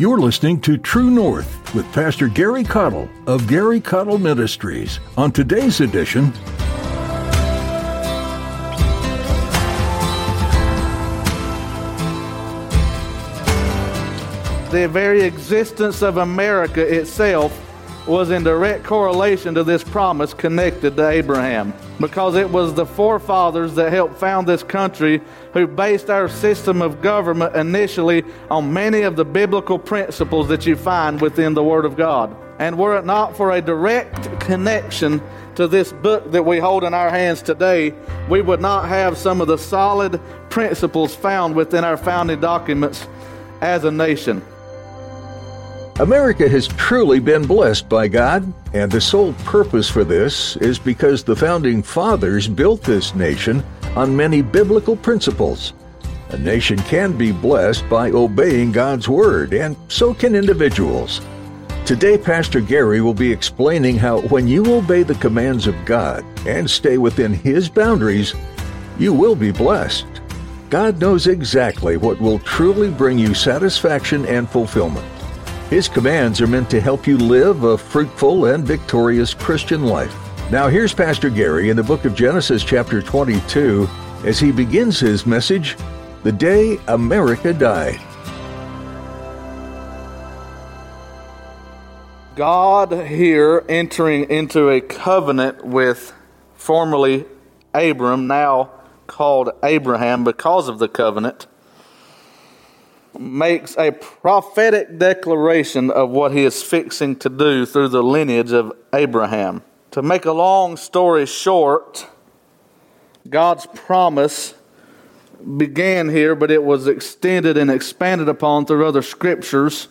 You're listening to True North with Pastor Gary Caudill of Gary Caudill Ministries. On today's edition, the very existence of America itself was in direct correlation to this promise connected to Abraham. Because it was the forefathers that helped found this country who based our system of government initially on many of the biblical principles that you find within the Word of God. And were it not for a direct connection to this book that we hold in our hands today, we would not have some of the solid principles found within our founding documents as a nation. America has truly been blessed by God, and the sole purpose for this is because the founding fathers built this nation on many biblical principles. A nation can be blessed by obeying God's Word, and so can individuals. Today, Pastor Gary will be explaining how when you obey the commands of God and stay within His boundaries, you will be blessed. God knows exactly what will truly bring you satisfaction and fulfillment. His commands are meant to help you live a fruitful and victorious Christian life. Now, here's Pastor Gary in the book of Genesis, chapter 22, as he begins his message The Day America Died. God here entering into a covenant with formerly Abram, now called Abraham because of the covenant makes a prophetic declaration of what he is fixing to do through the lineage of Abraham. To make a long story short, God's promise began here, but it was extended and expanded upon through other scriptures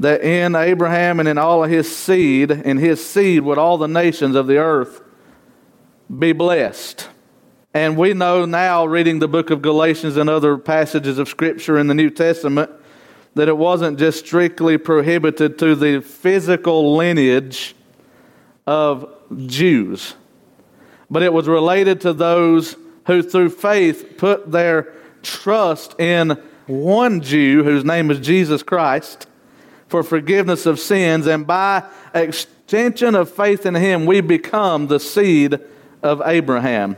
that in Abraham and in all of his seed, in his seed would all the nations of the earth be blessed. And we know now, reading the book of Galatians and other passages of Scripture in the New Testament, that it wasn't just strictly prohibited to the physical lineage of Jews, but it was related to those who, through faith, put their trust in one Jew whose name is Jesus Christ for forgiveness of sins, and by extension of faith in Him, we become the seed of Abraham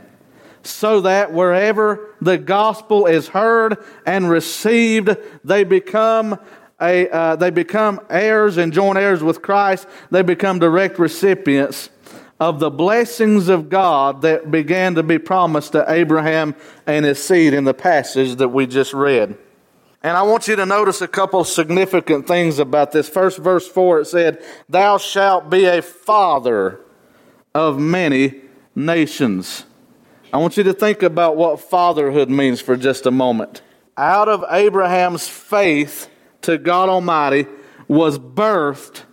so that wherever the gospel is heard and received, they become a, uh, they become heirs and joint heirs with Christ. They become direct recipients of the blessings of God that began to be promised to Abraham and his seed in the passage that we just read. And I want you to notice a couple significant things about this. First, verse 4, it said, Thou shalt be a father of many nations. I want you to think about what fatherhood means for just a moment. Out of Abraham's faith to God Almighty was birthed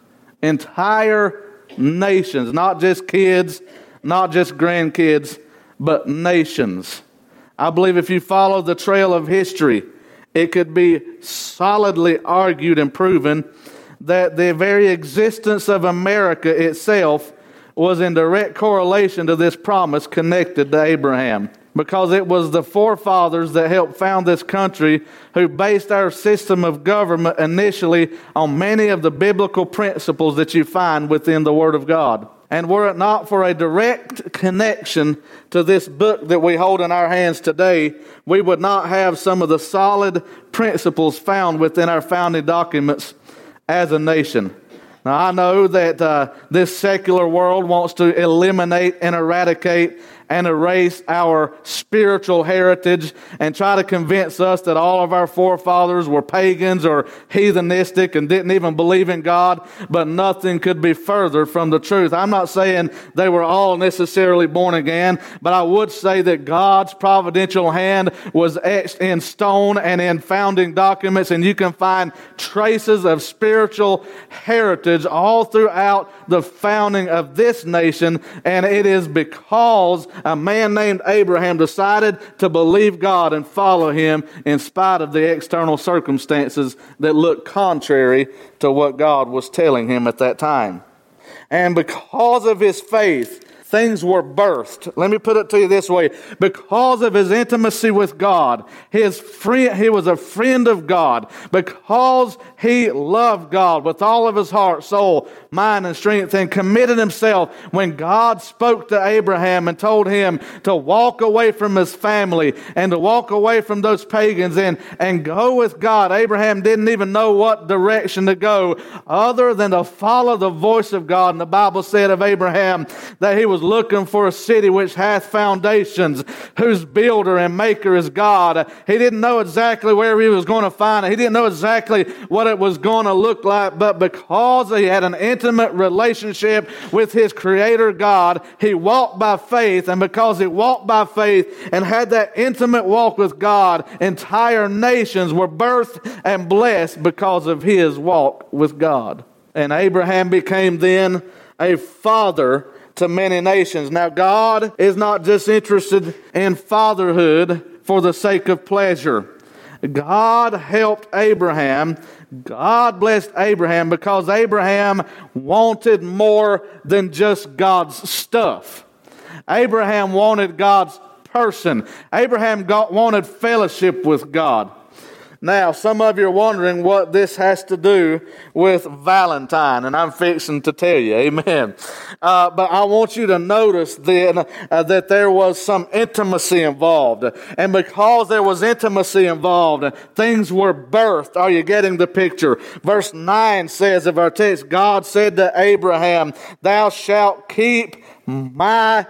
entire nations, not just kids, not just grandkids, but nations. I believe if you follow the trail of history, it could be solidly argued and proven that the very existence of America itself was in direct correlation to this promise connected to Abraham. Because it was the forefathers that helped found this country who based our system of government initially on many of the biblical principles that you find within the Word of God. And were it not for a direct connection to this book that we hold in our hands today, we would not have some of the solid principles found within our founding documents as a nation. Now, I know that uh, this secular world wants to eliminate and eradicate and erase our spiritual heritage and try to convince us that all of our forefathers were pagans or heathenistic and didn't even believe in God, but nothing could be further from the truth. I'm not saying they were all necessarily born again, but I would say that God's providential hand was etched in stone and in founding documents, and you can find traces of spiritual heritage all throughout the founding of this nation, and it is because a man named Abraham decided to believe God and follow him in spite of the external circumstances that looked contrary to what God was telling him at that time. And because of his faith, things were birthed. Let me put it to you this way. Because of his intimacy with God, his friend, he was a friend of God. Because he loved God with all of his heart, soul, mind, and strength, and committed himself when God spoke to Abraham and told him to walk away from his family and to walk away from those pagans and, and go with God. Abraham didn't even know what direction to go other than to follow the voice of God. And the Bible said of Abraham that he was looking for a city which hath foundations, whose builder and maker is God. He didn't know exactly where he was going to find it. He didn't know exactly what it was going to look like, but because he had an intimate relationship with his creator God, he walked by faith. And because he walked by faith and had that intimate walk with God, entire nations were birthed and blessed because of his walk with God. And Abraham became then a father to many nations. Now, God is not just interested in fatherhood for the sake of pleasure. God helped Abraham. God blessed Abraham because Abraham wanted more than just God's stuff. Abraham wanted God's person. Abraham got, wanted fellowship with God. Now, some of you are wondering what this has to do with Valentine, and I'm fixing to tell you, amen. Uh, but I want you to notice then uh, that there was some intimacy involved. And because there was intimacy involved, things were birthed. Are you getting the picture? Verse 9 says of our text, God said to Abraham, Thou shalt keep my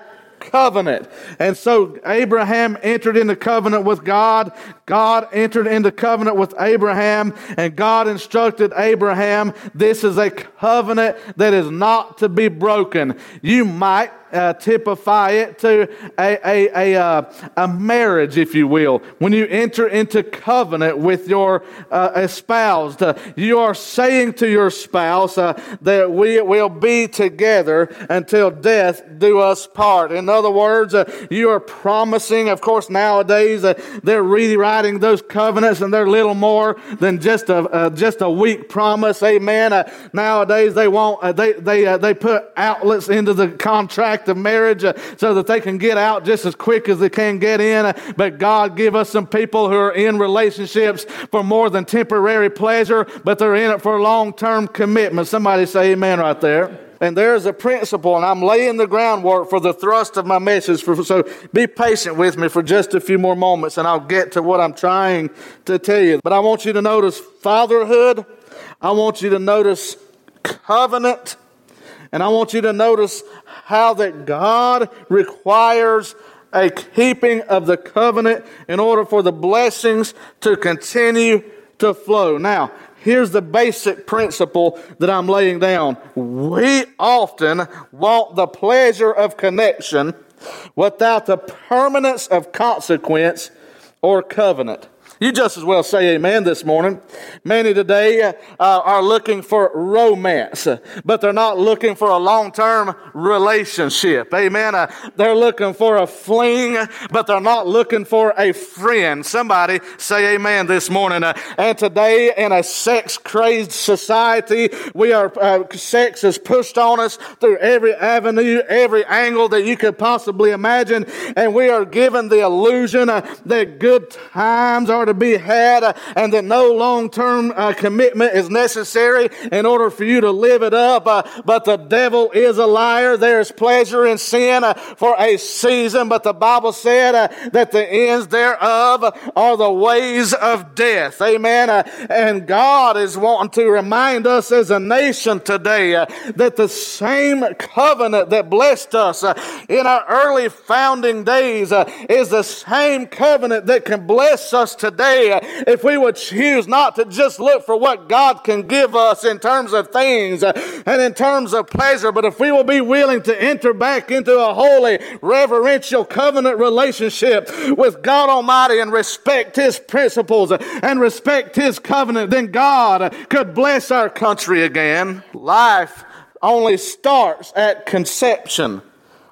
covenant. And so Abraham entered into covenant with God. God entered into covenant with Abraham, and God instructed Abraham this is a covenant that is not to be broken. You might uh, typify it to a, a, a, uh, a, marriage, if you will. When you enter into covenant with your uh, espoused, uh, you are saying to your spouse uh, that we will be together until death do us part. In other words, uh, you are promising, of course, nowadays they're rewriting those covenants and they're little more than just a, just a weak promise. Amen. nowadays they want, they, they, they put outlets into the contract of marriage uh, so that they can get out just as quick as they can get in. Uh, but God give us some people who are in relationships for more than temporary pleasure, but they're in it for long-term commitment. Somebody say amen right there. And there's a principle, and I'm laying the groundwork for the thrust of my message. So be patient with me for just a few more moments, and I'll get to what I'm trying to tell you. But I want you to notice fatherhood. I want you to notice covenant. And I want you to notice how that God requires a keeping of the covenant in order for the blessings to continue to flow. Now, here's the basic principle that I'm laying down. We often want the pleasure of connection without the permanence of consequence or covenant. You just as well say amen this morning. Many today uh, are looking for romance, but they're not looking for a long term relationship. Amen. Uh, they're looking for a fling, but they're not looking for a friend. Somebody say amen this morning. Uh, and today, in a sex crazed society, we are, uh, sex is pushed on us through every avenue, every angle that you could possibly imagine. And we are given the illusion uh, that good times are to be had uh, and that no long term uh, commitment is necessary in order for you to live it up. Uh, but the devil is a liar. There's pleasure in sin for a season, but the Bible said that the ends thereof are the ways of death. Amen. And God is wanting to remind us as a nation today that the same covenant that blessed us in our early founding days is the same covenant that can bless us today today if we would choose not to just look for what God can give us in terms of things and in terms of pleasure, but if we will be willing to enter back into a holy, reverential covenant relationship with God Almighty and respect His principles and respect His covenant, then God could bless our country again. Life only starts at conception.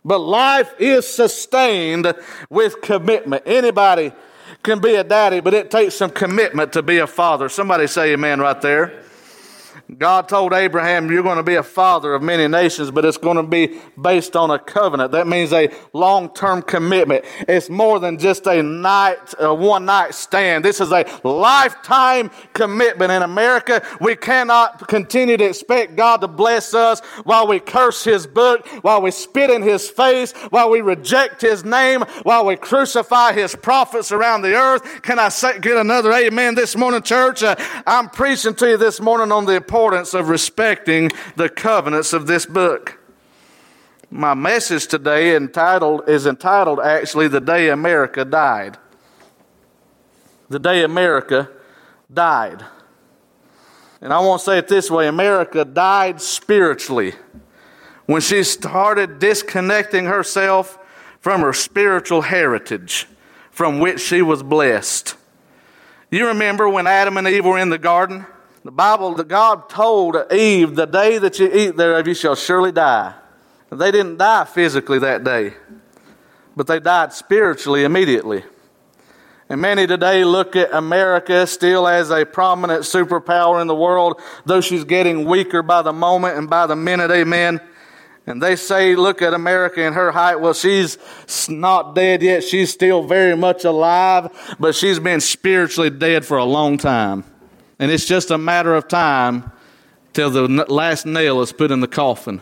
But life is sustained with commitment. Anybody can be a daddy, but it takes some commitment to be a father. Somebody say amen right there. God told Abraham, You're going to be a father of many nations, but it's going to be based on a covenant. That means a long term commitment. It's more than just a night, a one night stand. This is a lifetime commitment. In America, we cannot continue to expect God to bless us while we curse His book, while we spit in His face, while we reject His name, while we crucify His prophets around the earth. Can I say, get another amen this morning, church? Uh, I'm preaching to you this morning on the importance importance of respecting the covenants of this book. My message today entitled is entitled actually The Day America Died. The Day America Died. And I want to say it this way America died spiritually when she started disconnecting herself from her spiritual heritage from which she was blessed. You remember when Adam and Eve were in the garden? The Bible, the God told Eve, the day that you eat thereof, you shall surely die. They didn't die physically that day, but they died spiritually immediately. And many today look at America still as a prominent superpower in the world, though she's getting weaker by the moment and by the minute, amen. And they say, look at America and her height. Well, she's not dead yet. She's still very much alive, but she's been spiritually dead for a long time. And it's just a matter of time till the last nail is put in the coffin.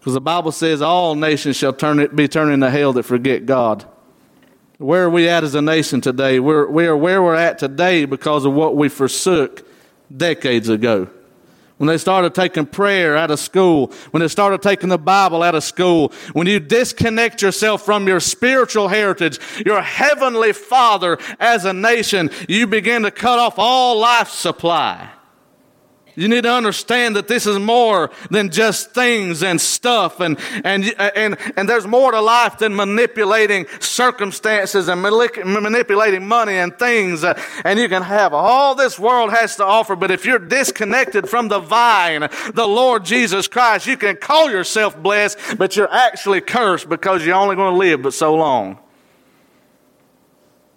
Because the Bible says all nations shall turn it, be turned into hell that forget God. Where are we at as a nation today? We're, we are where we're at today because of what we forsook decades ago. When they started taking prayer out of school, when they started taking the Bible out of school, when you disconnect yourself from your spiritual heritage, your heavenly Father as a nation, you begin to cut off all life supply. You need to understand that this is more than just things and stuff, and, and, and, and there's more to life than manipulating circumstances and manipulating money and things. And you can have all this world has to offer, but if you're disconnected from the vine, the Lord Jesus Christ, you can call yourself blessed, but you're actually cursed because you're only going to live but so long.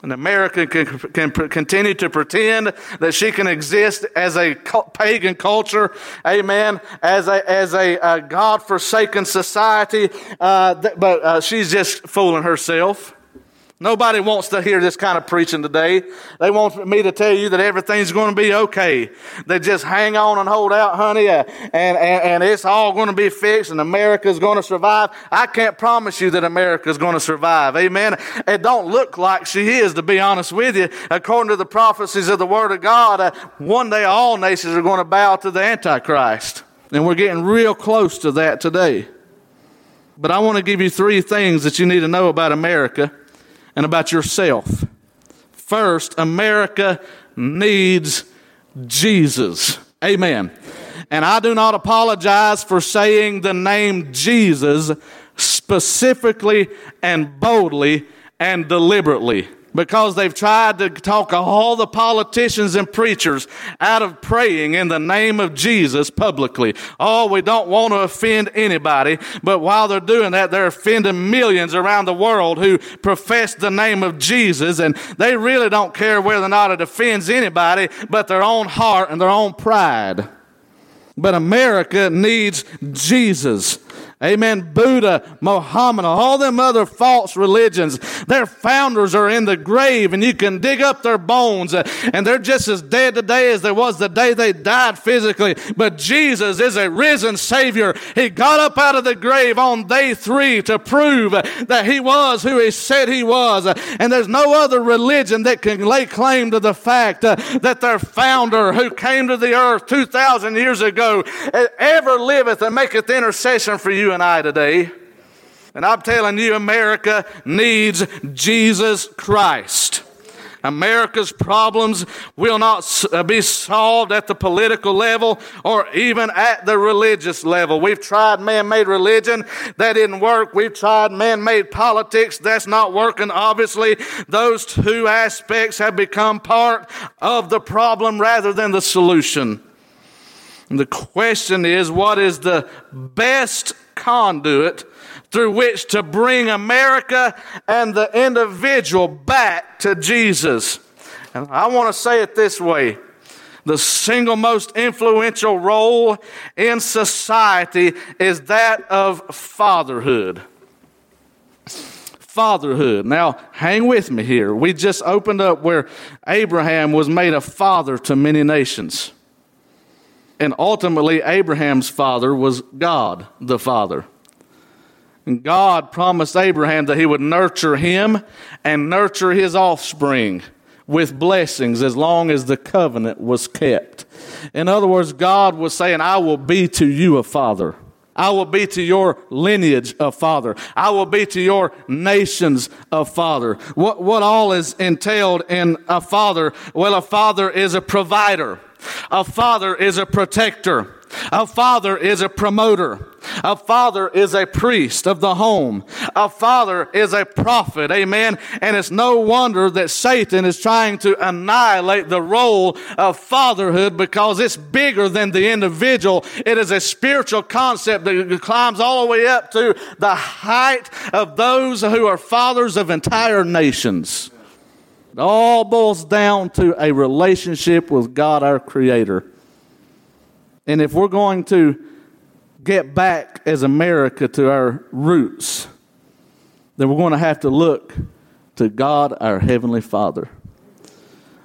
And America can, can continue to pretend that she can exist as a pagan culture, amen, as a, as a, a God forsaken society, uh, but uh, she's just fooling herself. Nobody wants to hear this kind of preaching today. They want me to tell you that everything's going to be okay. They just hang on and hold out, honey, and, and, and it's all going to be fixed and America's going to survive. I can't promise you that America's going to survive. Amen. It don't look like she is, to be honest with you. According to the prophecies of the Word of God, uh, one day all nations are going to bow to the Antichrist. And we're getting real close to that today. But I want to give you three things that you need to know about America and about yourself. First, America needs Jesus. Amen. And I do not apologize for saying the name Jesus specifically and boldly and deliberately because they've tried to talk all the politicians and preachers out of praying in the name of Jesus publicly. Oh, we don't want to offend anybody, but while they're doing that, they're offending millions around the world who profess the name of Jesus, and they really don't care whether or not it offends anybody but their own heart and their own pride. But America needs Jesus. Amen. Buddha, Mohammed, all them other false religions, their founders are in the grave and you can dig up their bones and they're just as dead today as there was the day they died physically. But Jesus is a risen Savior. He got up out of the grave on day three to prove that He was who He said He was. And there's no other religion that can lay claim to the fact that their founder who came to the earth 2,000 years ago ever liveth and maketh intercession for you you and I today. And I'm telling you, America needs Jesus Christ. America's problems will not uh, be solved at the political level or even at the religious level. We've tried man made religion, that didn't work. We've tried man made politics, that's not working. Obviously, those two aspects have become part of the problem rather than the solution. And the question is what is the best conduit through which to bring America and the individual back to Jesus. And I want to say it this way the single most influential role in society is that of fatherhood. Fatherhood. Now, hang with me here. We just opened up where Abraham was made a father to many nations. And ultimately, Abraham's father was God the Father. And God promised Abraham that he would nurture him and nurture his offspring with blessings as long as the covenant was kept. In other words, God was saying, I will be to you a father. I will be to your lineage a father. I will be to your nations a father. What, what all is entailed in a father? Well, a father is a provider. A father is a protector. A father is a promoter. A father is a priest of the home. A father is a prophet. Amen. And it's no wonder that Satan is trying to annihilate the role of fatherhood because it's bigger than the individual. It is a spiritual concept that climbs all the way up to the height of those who are fathers of entire nations. It all boils down to a relationship with God, our Creator. And if we're going to get back as America to our roots, then we're going to have to look to God, our Heavenly Father.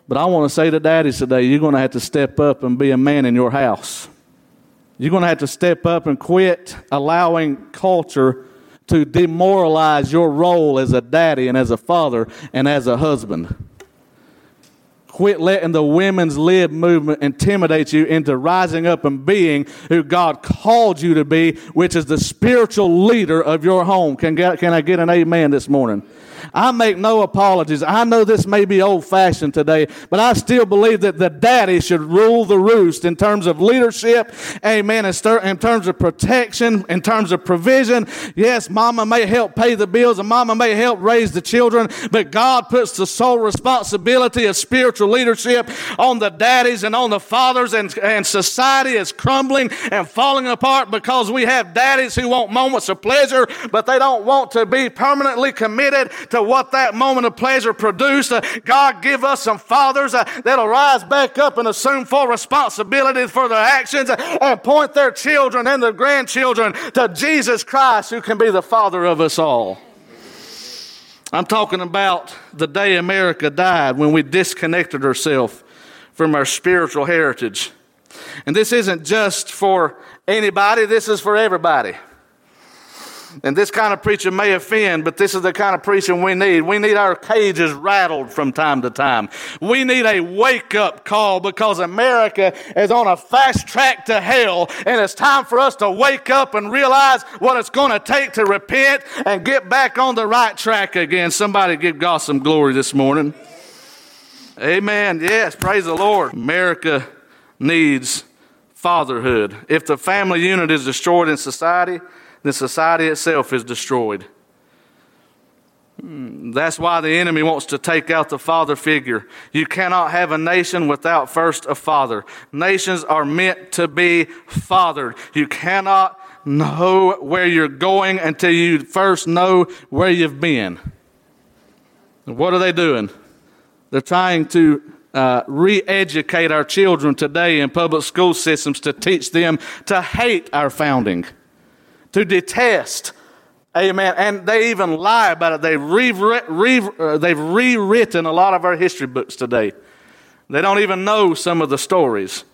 But I want to say to daddies today, you're going to have to step up and be a man in your house. You're going to have to step up and quit allowing culture to demoralize your role as a daddy and as a father and as a husband. Quit letting the women's lib movement intimidate you into rising up and being who God called you to be, which is the spiritual leader of your home. Can, can I get an amen this morning? I make no apologies. I know this may be old fashioned today, but I still believe that the daddy should rule the roost in terms of leadership. Amen. In terms of protection, in terms of provision. Yes, mama may help pay the bills and mama may help raise the children, but God puts the sole responsibility of spiritual leadership on the daddies and on the fathers, and, and society is crumbling and falling apart because we have daddies who want moments of pleasure, but they don't want to be permanently committed to what that moment of pleasure produced. Uh, God, give us some fathers uh, that'll rise back up and assume full responsibility for their actions uh, and point their children and their grandchildren to Jesus Christ, who can be the Father of us all. I'm talking about the day America died when we disconnected ourselves from our spiritual heritage. And this isn't just for anybody, this is for everybody. And this kind of preaching may offend, but this is the kind of preaching we need. We need our cages rattled from time to time. We need a wake up call because America is on a fast track to hell, and it's time for us to wake up and realize what it's going to take to repent and get back on the right track again. Somebody give God some glory this morning. Amen. Yes, praise the Lord. America needs fatherhood. If the family unit is destroyed in society, then society itself is destroyed. Hmm, that's why the enemy wants to take out the father figure. You cannot have a nation without first a father. Nations are meant to be fathered. You cannot know where you're going until you first know where you've been. What are they doing? They're trying to uh, re educate our children today in public school systems to teach them to hate our founding to detest. Amen. And they even lie about it. They've, re- uh, they've rewritten a lot of our history books today. They don't even know some of the stories.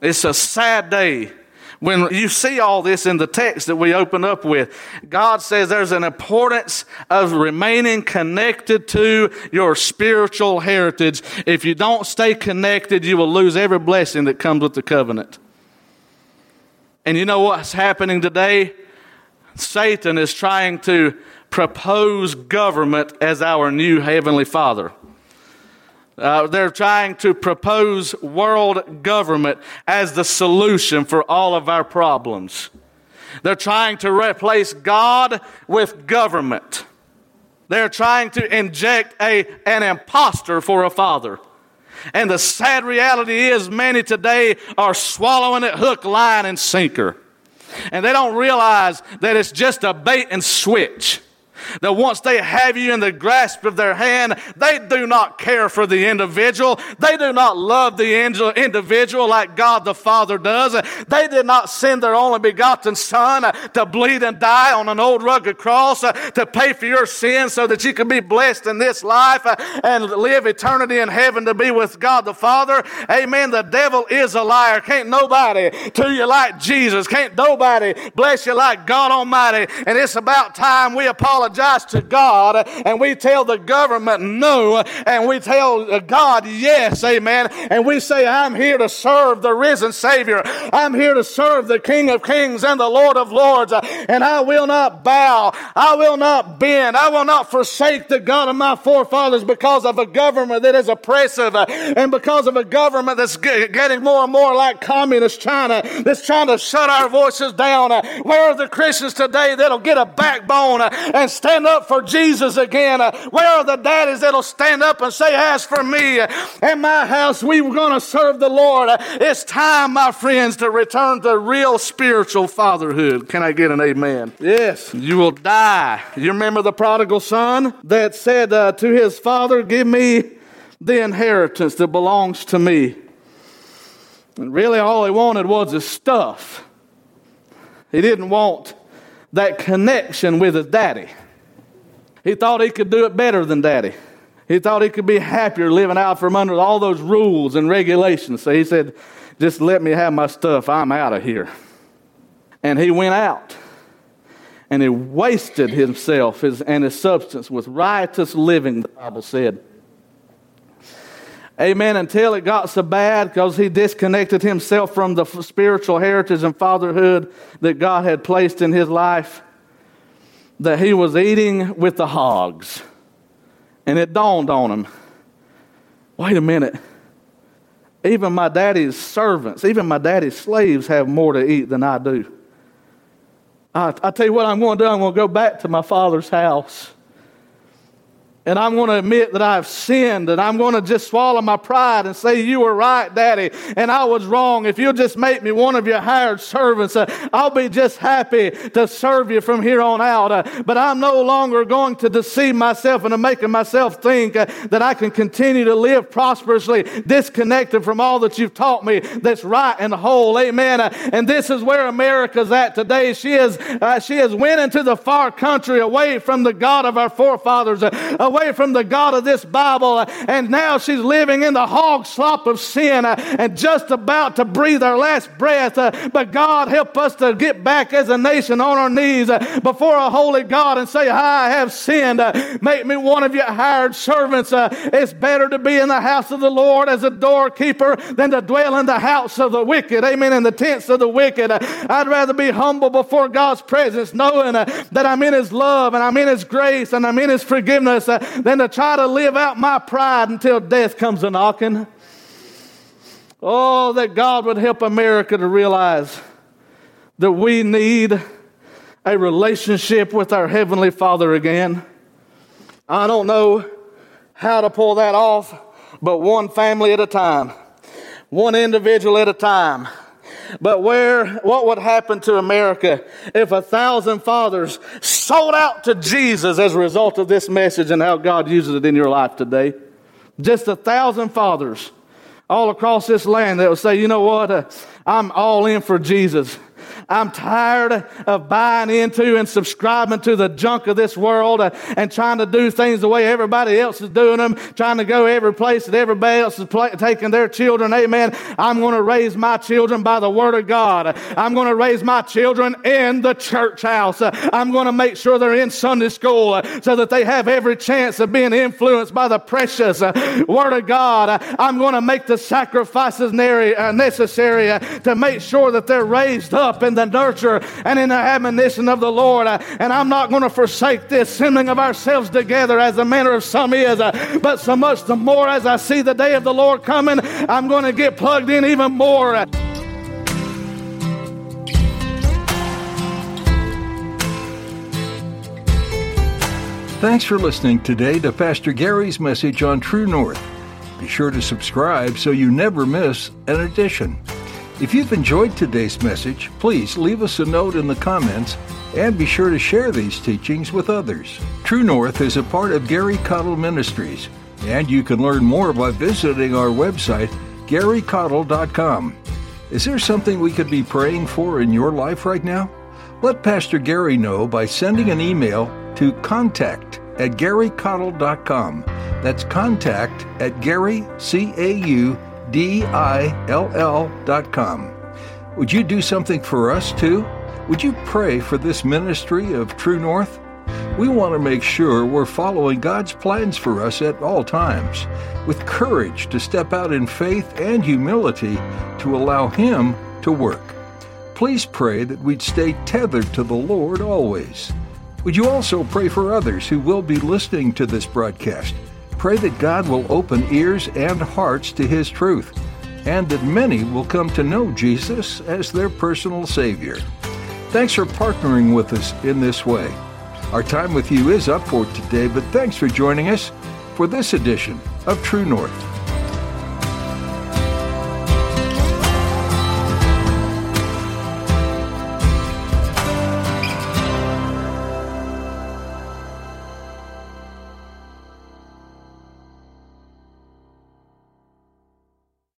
It's a sad day when you see all this in the text that we open up with. God says there's an importance of remaining connected to your spiritual heritage. If you don't stay connected, you will lose every blessing that comes with the covenant. And you know what's happening today? Satan is trying to propose government as our new Heavenly Father. Uh, they're trying to propose world government as the solution for all of our problems. They're trying to replace God with government. They're trying to inject a, an impostor for a father. And the sad reality is, many today are swallowing it hook, line, and sinker. And they don't realize that it's just a bait and switch. That once they have you in the grasp of their hand, they do not care for the individual. They do not love the individual like God the Father does. They did not send their only begotten Son to bleed and die on an old rugged cross to pay for your sins so that you can be blessed in this life and live eternity in heaven to be with God the Father. Amen. The devil is a liar. Can't nobody do you like Jesus. Can't nobody bless you like God Almighty. And it's about time we apologize to God and we tell the government no and we tell God yes. Amen. And we say, I'm here to serve the risen Savior. I'm here to serve the King of Kings and the Lord of Lords. And I will not bow. I will not bend. I will not forsake the God of my forefathers because of a government that is oppressive and because of a government that's getting more and more like communist China that's trying to shut our voices down. Where are the Christians today that'll get a backbone and stand up for Jesus again? Where are the daddies that'll stand up and say, As for me and my house, we were going to serve the Lord? It's time, my friends, to return to real spiritual fatherhood. Can I get an amen? Yes. You will die. You remember the prodigal son that said uh, to his father, Give me the inheritance that belongs to me. And really, all he wanted was his stuff. He didn't want that connection with his daddy. He thought he could do it better than daddy. He thought he could be happier living out from under all those rules and regulations. So he said, Just let me have my stuff. I'm out of here. And he went out and he wasted himself and his substance with riotous living, the Bible said. Amen. Until it got so bad because he disconnected himself from the spiritual heritage and fatherhood that God had placed in his life, that he was eating with the hogs. And it dawned on him wait a minute. Even my daddy's servants, even my daddy's slaves have more to eat than I do. I, I tell you what, I'm going to do. I'm going to go back to my father's house. And I'm going to admit that I've sinned and I'm going to just swallow my pride and say, You were right, Daddy, and I was wrong. If you'll just make me one of your hired servants, uh, I'll be just happy to serve you from here on out. Uh, but I'm no longer going to deceive myself into making myself think uh, that I can continue to live prosperously, disconnected from all that you've taught me that's right and whole. Amen. Uh, and this is where America's at today. She is, uh, she has went into the far country away from the God of our forefathers uh, away from the God of this Bible, and now she's living in the hog slop of sin uh, and just about to breathe her last breath. Uh, but God, help us to get back as a nation on our knees uh, before a holy God and say, I have sinned. Make me one of your hired servants. It's better to be in the house of the Lord as a doorkeeper than to dwell in the house of the wicked. Amen. In the tents of the wicked. I'd rather be humble before God's presence, knowing that I'm in His love and I'm in His grace and I'm in His forgiveness than to try to live out my pride until death comes a knocking. Oh, that God would help America to realize that we need a relationship with our Heavenly Father again. I don't know how to pull that off, but one family at a time, one individual at a time. But where, what would happen to America if a thousand fathers sold out to Jesus as a result of this message and how God uses it in your life today? Just a thousand fathers all across this land that would say, you know what, uh, I'm all in for Jesus. I'm tired of buying into and subscribing to the junk of this world uh, and trying to do things the way everybody else is doing them, trying to go every place that everybody else is taking their children. Amen. I'm going to raise my children by the word of God. I'm going to raise my children in the church house. I'm going to make sure they're in Sunday school uh, so that they have every chance of being influenced by the precious uh, word of God. I'm going to make the sacrifices necessary to make sure that they're raised up in the nurture and in the admonition of the Lord. Uh, and I'm not going to forsake this assembling of ourselves together as the manner of some is, uh, but so much the more as I see the day of the Lord coming, I'm going to get plugged in even more. Thanks for listening today to Pastor Gary's message on True North. Be sure to subscribe so you never miss an edition. If you've enjoyed today's message, please leave us a note in the comments and be sure to share these teachings with others. True North is a part of Gary Caudill Ministries, and you can learn more by visiting our website, garycaudill.com. Is there something we could be praying for in your life right now? Let Pastor Gary know by sending an email to contact at garycaudill.com. That's contact at Gary, C-A-U, D-I-L-L.com. Would you do something for us too? Would you pray for this ministry of True North? We want to make sure we're following God's plans for us at all times, with courage to step out in faith and humility to allow Him to work. Please pray that we'd stay tethered to the Lord always. Would you also pray for others who will be listening to this broadcast? Pray that God will open ears and hearts to His truth, and that many will come to know Jesus as their personal Savior. Thanks for partnering with us in this way. Our time with you is up for today, but thanks for joining us for this edition of True North.